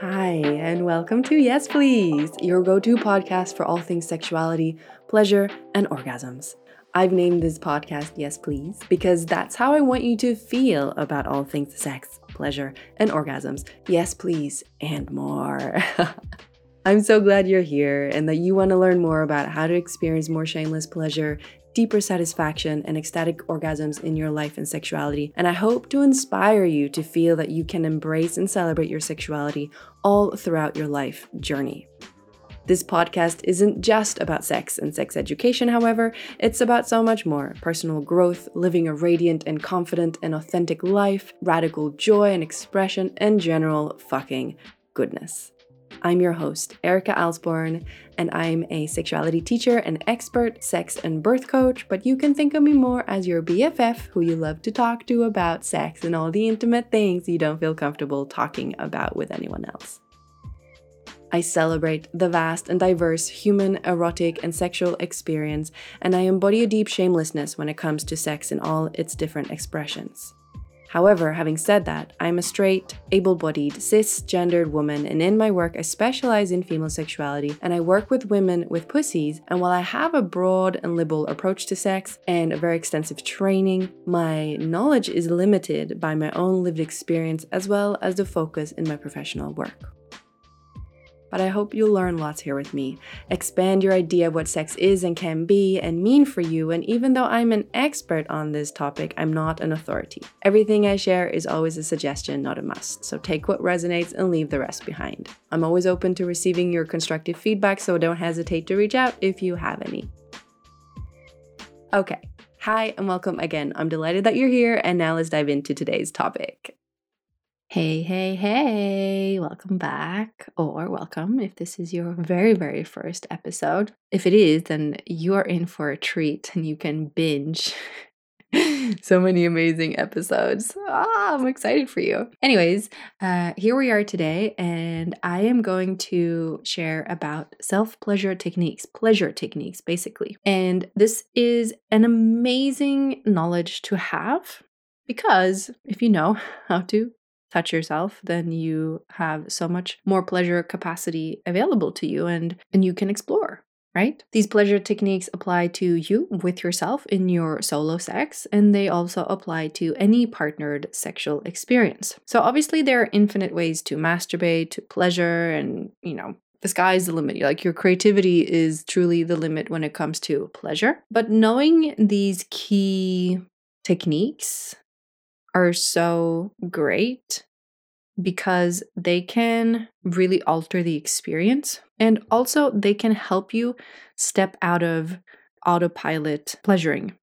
Hi, and welcome to Yes Please, your go to podcast for all things sexuality, pleasure, and orgasms. I've named this podcast Yes Please because that's how I want you to feel about all things sex, pleasure, and orgasms. Yes, please, and more. I'm so glad you're here and that you want to learn more about how to experience more shameless pleasure, deeper satisfaction, and ecstatic orgasms in your life and sexuality. And I hope to inspire you to feel that you can embrace and celebrate your sexuality all throughout your life journey. This podcast isn't just about sex and sex education, however, it's about so much more personal growth, living a radiant and confident and authentic life, radical joy and expression, and general fucking goodness. I'm your host, Erika Alsborn, and I'm a sexuality teacher and expert sex and birth coach, but you can think of me more as your BFF who you love to talk to about sex and all the intimate things you don't feel comfortable talking about with anyone else. I celebrate the vast and diverse human, erotic, and sexual experience, and I embody a deep shamelessness when it comes to sex in all its different expressions. However, having said that, I'm a straight, able bodied, cisgendered woman, and in my work, I specialize in female sexuality and I work with women with pussies. And while I have a broad and liberal approach to sex and a very extensive training, my knowledge is limited by my own lived experience as well as the focus in my professional work but I hope you'll learn lots here with me. Expand your idea of what sex is and can be and mean for you, and even though I'm an expert on this topic, I'm not an authority. Everything I share is always a suggestion, not a must, so take what resonates and leave the rest behind. I'm always open to receiving your constructive feedback, so don't hesitate to reach out if you have any. Okay. Hi and welcome again. I'm delighted that you're here, and now let's dive into today's topic. Hey, hey, hey, welcome back, or welcome if this is your very, very first episode. If it is, then you are in for a treat and you can binge so many amazing episodes. Ah, I'm excited for you. Anyways, uh, here we are today, and I am going to share about self pleasure techniques, pleasure techniques, basically. And this is an amazing knowledge to have because if you know how to touch yourself, then you have so much more pleasure capacity available to you and and you can explore right? These pleasure techniques apply to you with yourself in your solo sex, and they also apply to any partnered sexual experience. So, obviously, there are infinite ways to masturbate, to pleasure, and you know, the sky is the limit. Like, your creativity is truly the limit when it comes to pleasure. But knowing these key techniques are so great because they can really alter the experience. And also, they can help you step out of autopilot pleasuring.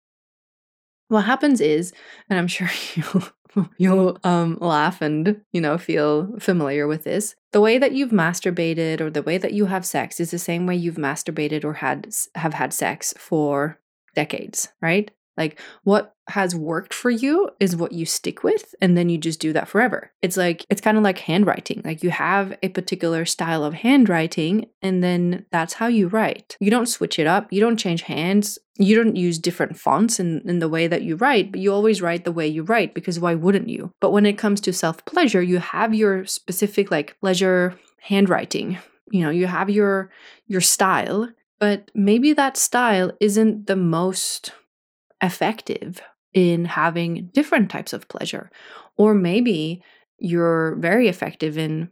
What happens is, and I'm sure you'll, you'll um, laugh and you know feel familiar with this. The way that you've masturbated or the way that you have sex is the same way you've masturbated or had have had sex for decades, right? Like what has worked for you is what you stick with and then you just do that forever. It's like it's kind of like handwriting. Like you have a particular style of handwriting and then that's how you write. You don't switch it up. You don't change hands. You don't use different fonts in, in the way that you write, but you always write the way you write because why wouldn't you? But when it comes to self-pleasure, you have your specific like pleasure handwriting. You know, you have your your style, but maybe that style isn't the most effective in having different types of pleasure or maybe you're very effective in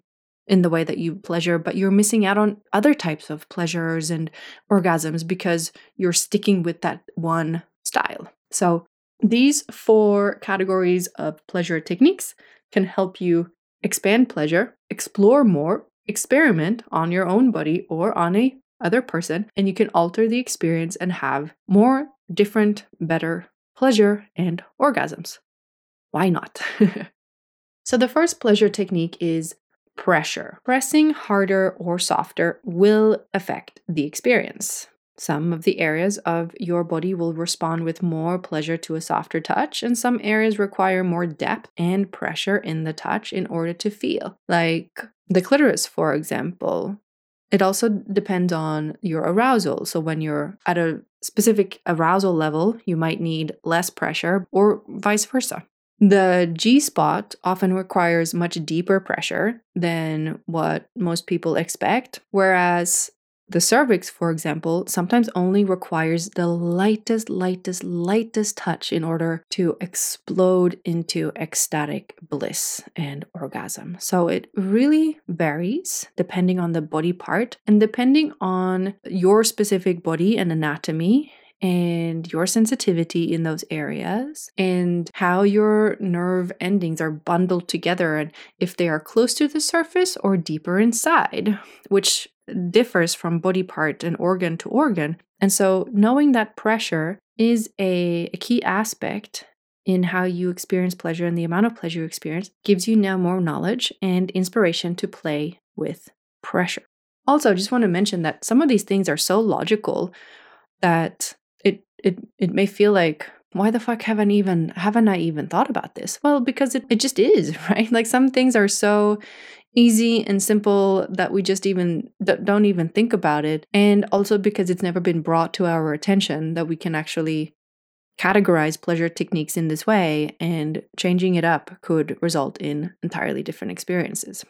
in the way that you pleasure but you're missing out on other types of pleasures and orgasms because you're sticking with that one style. So these four categories of pleasure techniques can help you expand pleasure explore more experiment on your own body or on a other person and you can alter the experience and have more different, better pleasure and orgasms. Why not? so, the first pleasure technique is pressure. Pressing harder or softer will affect the experience. Some of the areas of your body will respond with more pleasure to a softer touch, and some areas require more depth and pressure in the touch in order to feel. Like the clitoris, for example, it also depends on your arousal. So, when you're at a specific arousal level, you might need less pressure, or vice versa. The G spot often requires much deeper pressure than what most people expect, whereas the cervix, for example, sometimes only requires the lightest, lightest, lightest touch in order to explode into ecstatic bliss and orgasm. So it really varies depending on the body part and depending on your specific body and anatomy and your sensitivity in those areas and how your nerve endings are bundled together and if they are close to the surface or deeper inside, which differs from body part and organ to organ. And so knowing that pressure is a, a key aspect in how you experience pleasure and the amount of pleasure you experience gives you now more knowledge and inspiration to play with pressure. Also, I just want to mention that some of these things are so logical that it it may feel like why the fuck haven't even haven't I even thought about this? Well, because it, it just is, right? Like some things are so easy and simple that we just even don't even think about it and also because it's never been brought to our attention that we can actually categorize pleasure techniques in this way and changing it up could result in entirely different experiences.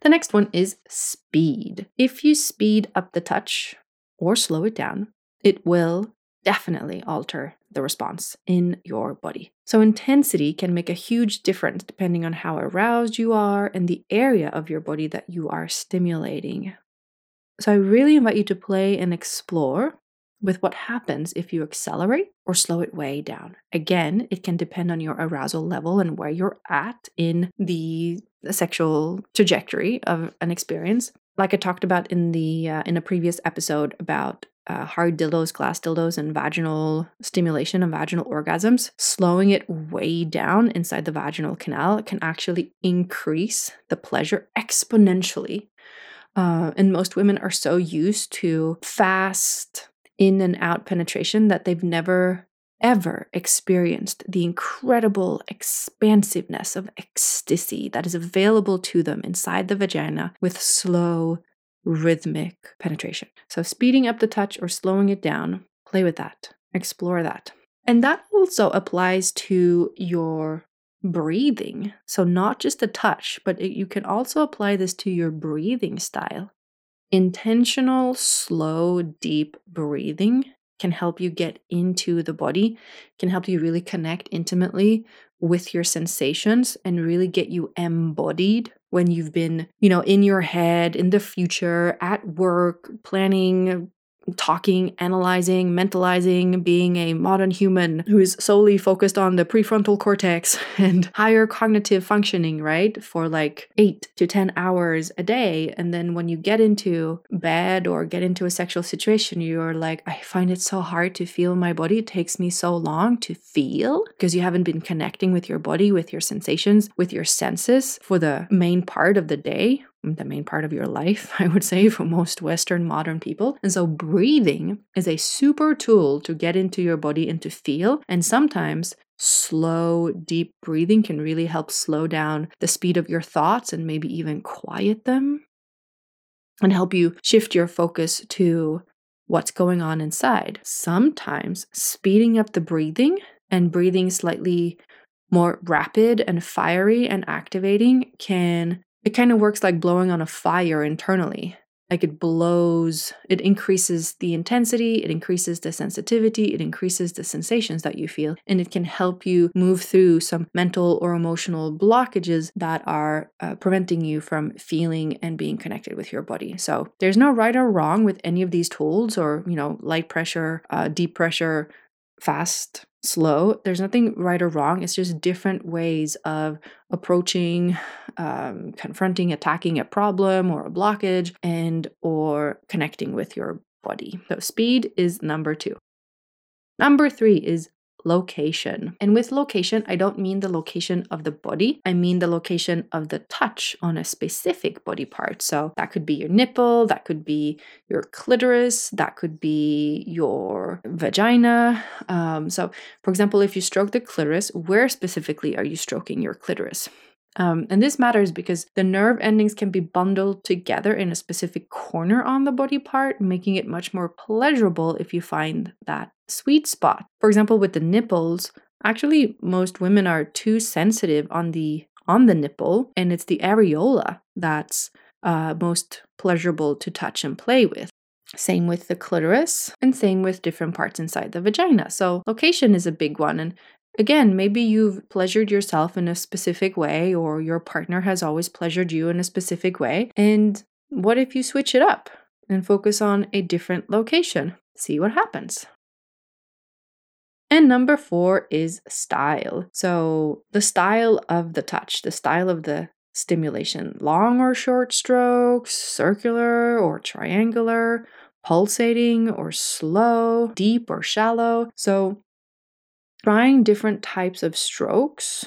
The next one is speed. If you speed up the touch or slow it down, it will definitely alter the response in your body. So, intensity can make a huge difference depending on how aroused you are and the area of your body that you are stimulating. So, I really invite you to play and explore with what happens if you accelerate or slow it way down. Again, it can depend on your arousal level and where you're at in the sexual trajectory of an experience. Like I talked about in the uh, in a previous episode about uh, hard dildos, glass dildos, and vaginal stimulation and vaginal orgasms, slowing it way down inside the vaginal canal can actually increase the pleasure exponentially. Uh, and most women are so used to fast in and out penetration that they've never ever experienced the incredible expansiveness of ecstasy that is available to them inside the vagina with slow rhythmic penetration. So, speeding up the touch or slowing it down, play with that, explore that. And that also applies to your breathing. So, not just the touch, but it, you can also apply this to your breathing style. Intentional, slow, deep breathing can help you get into the body, can help you really connect intimately with your sensations and really get you embodied when you've been, you know, in your head, in the future, at work, planning talking, analyzing, mentalizing, being a modern human who is solely focused on the prefrontal cortex and higher cognitive functioning, right? For like eight to 10 hours a day. And then when you get into bed or get into a sexual situation, you're like, I find it so hard to feel my body. It takes me so long to feel because you haven't been connecting with your body, with your sensations, with your senses for the main part of the day the main part of your life, I would say, for most Western modern people. And so, breathing is a super tool to get into your body and to feel. And sometimes, slow, deep breathing can really help slow down the speed of your thoughts and maybe even quiet them and help you shift your focus to what's going on inside. Sometimes, speeding up the breathing and breathing slightly more rapid and fiery and activating can it kind of works like blowing on a fire internally. Like it blows, it increases the intensity, it increases the sensitivity, it increases the sensations that you feel, and it can help you move through some mental or emotional blockages that are uh, preventing you from feeling and being connected with your body. So there's no right or wrong with any of these tools, or, you know, light pressure, uh, deep pressure, fast slow. There's nothing right or wrong. It's just different ways of approaching, um, confronting, attacking a problem or a blockage, and or connecting with your body. So speed is number two. Number three is location. And with location, I don't mean the location of the body, I mean the location of the touch on a specific body part. So that could be your nipple, that could be your clitoris, that could be your vagina. Um, so, for example, if you stroke the clitoris, where specifically are you stroking your clitoris? Um, and this matters because the nerve endings can be bundled together in a specific corner on the body part, making it much more pleasurable if you find that sweet spot. For example, with the nipples, actually most women are too sensitive on the on the nipple and it's the areola that's uh, most pleasurable to touch and play with same with the clitoris and same with different parts inside the vagina so location is a big one and Again, maybe you've pleasured yourself in a specific way, or your partner has always pleasured you in a specific way. And what if you switch it up and focus on a different location? See what happens. And number four is style. So, the style of the touch, the style of the stimulation long or short strokes, circular or triangular, pulsating or slow, deep or shallow. So, trying different types of strokes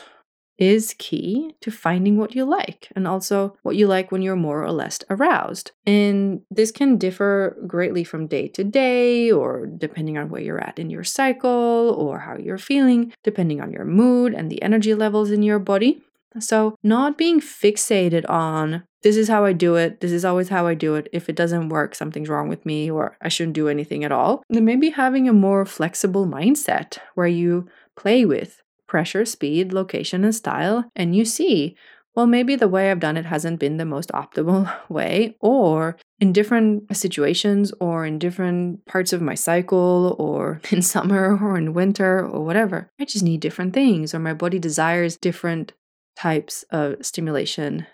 is key to finding what you like and also what you like when you're more or less aroused. And this can differ greatly from day to day or depending on where you're at in your cycle or how you're feeling, depending on your mood and the energy levels in your body. So, not being fixated on this is how I do it, this is always how I do it. If it doesn't work, something's wrong with me or I shouldn't do anything at all. Then maybe having a more flexible mindset where you play with pressure, speed, location, and style, and you see, well, maybe the way I've done it hasn't been the most optimal way, or in different situations, or in different parts of my cycle, or in summer, or in winter, or whatever. I just need different things, or my body desires different types of stimulation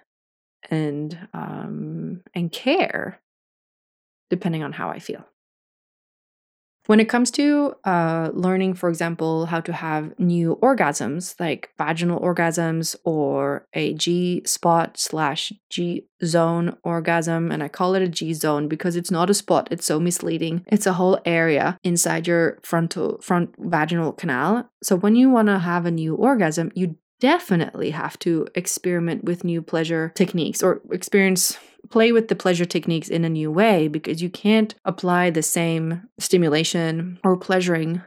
and um, and care depending on how I feel. When it comes to uh, learning, for example, how to have new orgasms, like vaginal orgasms or a G spot slash G zone orgasm, and I call it a G zone because it's not a spot, it's so misleading. It's a whole area inside your frontal front vaginal canal. So when you want to have a new orgasm, you definitely have to experiment with new pleasure techniques or experience play with the pleasure techniques in a new way because you can't apply the same stimulation or pleasuring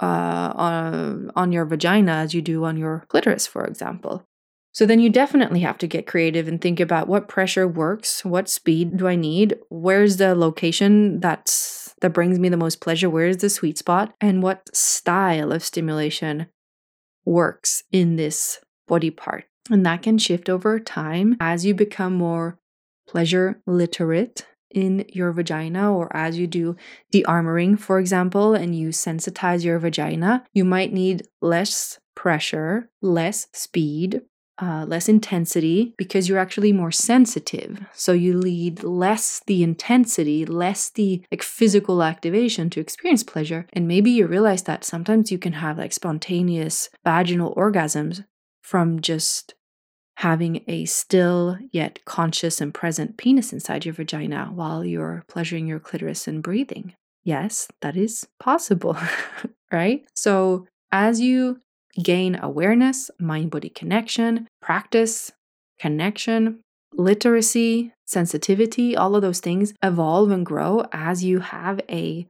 uh, on, on your vagina as you do on your clitoris, for example. So then you definitely have to get creative and think about what pressure works, what speed do I need, where's the location that's that brings me the most pleasure, where's the sweet spot, and what style of stimulation works in this body part. And that can shift over time as you become more pleasure literate in your vagina, or as you do de-armoring, for example, and you sensitize your vagina, you might need less pressure, less speed, uh, less intensity because you're actually more sensitive. So you need less the intensity, less the like physical activation to experience pleasure. And maybe you realize that sometimes you can have like spontaneous vaginal orgasms from just having a still yet conscious and present penis inside your vagina while you're pleasuring your clitoris and breathing. Yes, that is possible, right? So as you gain awareness, mind body connection, practice, connection, literacy, sensitivity, all of those things evolve and grow as you have a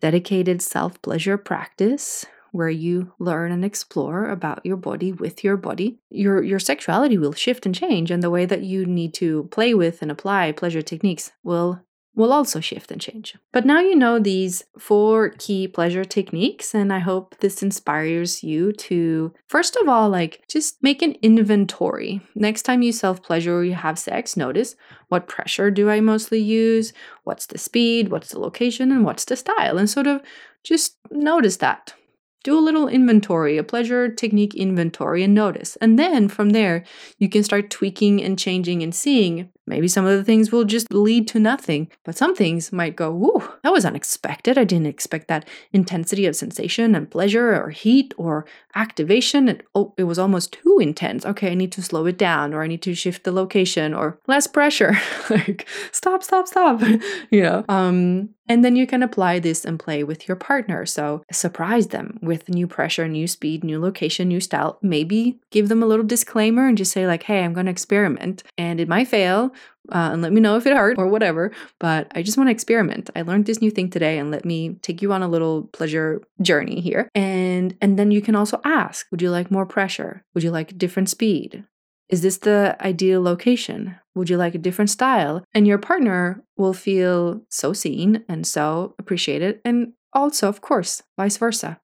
dedicated self pleasure practice where you learn and explore about your body with your body your your sexuality will shift and change and the way that you need to play with and apply pleasure techniques will will also shift and change. But now you know these four key pleasure techniques, and I hope this inspires you to, first of all, like just make an inventory. Next time you self pleasure or you have sex, notice what pressure do I mostly use, what's the speed, what's the location, and what's the style, and sort of just notice that do a little inventory, a pleasure technique inventory, and notice. And then from there, you can start tweaking and changing and seeing. Maybe some of the things will just lead to nothing, but some things might go, Whoa, that was unexpected. I didn't expect that intensity of sensation and pleasure or heat or activation. And oh, it was almost too intense. Okay, I need to slow it down or I need to shift the location or less pressure. like, stop, stop, stop. you know, um, and then you can apply this and play with your partner. So surprise them with new pressure, new speed, new location, new style. Maybe give them a little disclaimer and just say, like, hey, I'm going to experiment and it might fail. Uh, and let me know if it hurt or whatever. But I just want to experiment. I learned this new thing today, and let me take you on a little pleasure journey here. And and then you can also ask: Would you like more pressure? Would you like a different speed? Is this the ideal location? Would you like a different style? And your partner will feel so seen and so appreciated. And also, of course, vice versa.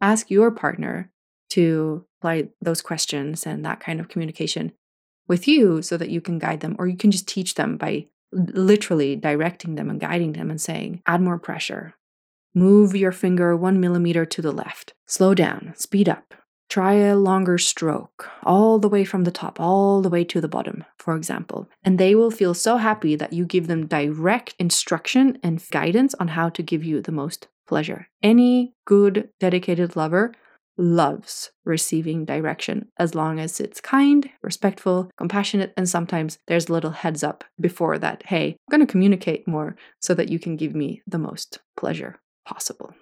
Ask your partner to apply those questions and that kind of communication with you so that you can guide them, or you can just teach them by literally directing them and guiding them and saying, add more pressure, move your finger one millimeter to the left, slow down, speed up, try a longer stroke, all the way from the top, all the way to the bottom, for example. And they will feel so happy that you give them direct instruction and guidance on how to give you the most pleasure. Any good, dedicated lover loves receiving direction as long as it's kind, respectful, compassionate, and sometimes there's a little heads up before that hey, I'm going to communicate more so that you can give me the most pleasure possible.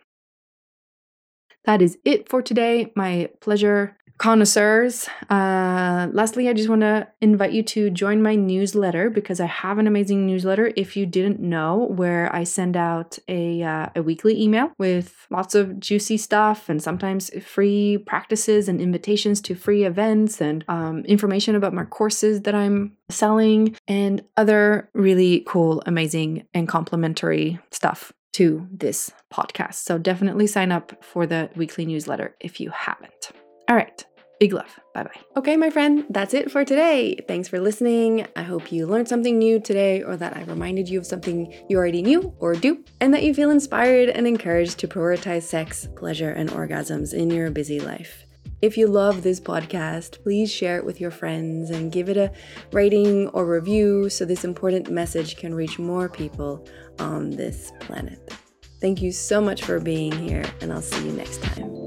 That is it for today. My pleasure connoisseurs. Uh, lastly, I just want to invite you to join my newsletter because I have an amazing newsletter. If you didn't know, where I send out a uh, a weekly email with lots of juicy stuff and sometimes free practices and invitations to free events and um, information about my courses that I'm selling and other really cool, amazing, and complimentary stuff to this podcast. So definitely sign up for the weekly newsletter if you haven't. All right. Big love. Bye bye. Okay, my friend, that's it for today. Thanks for listening. I hope you learned something new today, or that I reminded you of something you already knew or do, and that you feel inspired and encouraged to prioritize sex, pleasure, and orgasms in your busy life. If you love this podcast, please share it with your friends and give it a rating or review so this important message can reach more people on this planet. Thank you so much for being here, and I'll see you next time.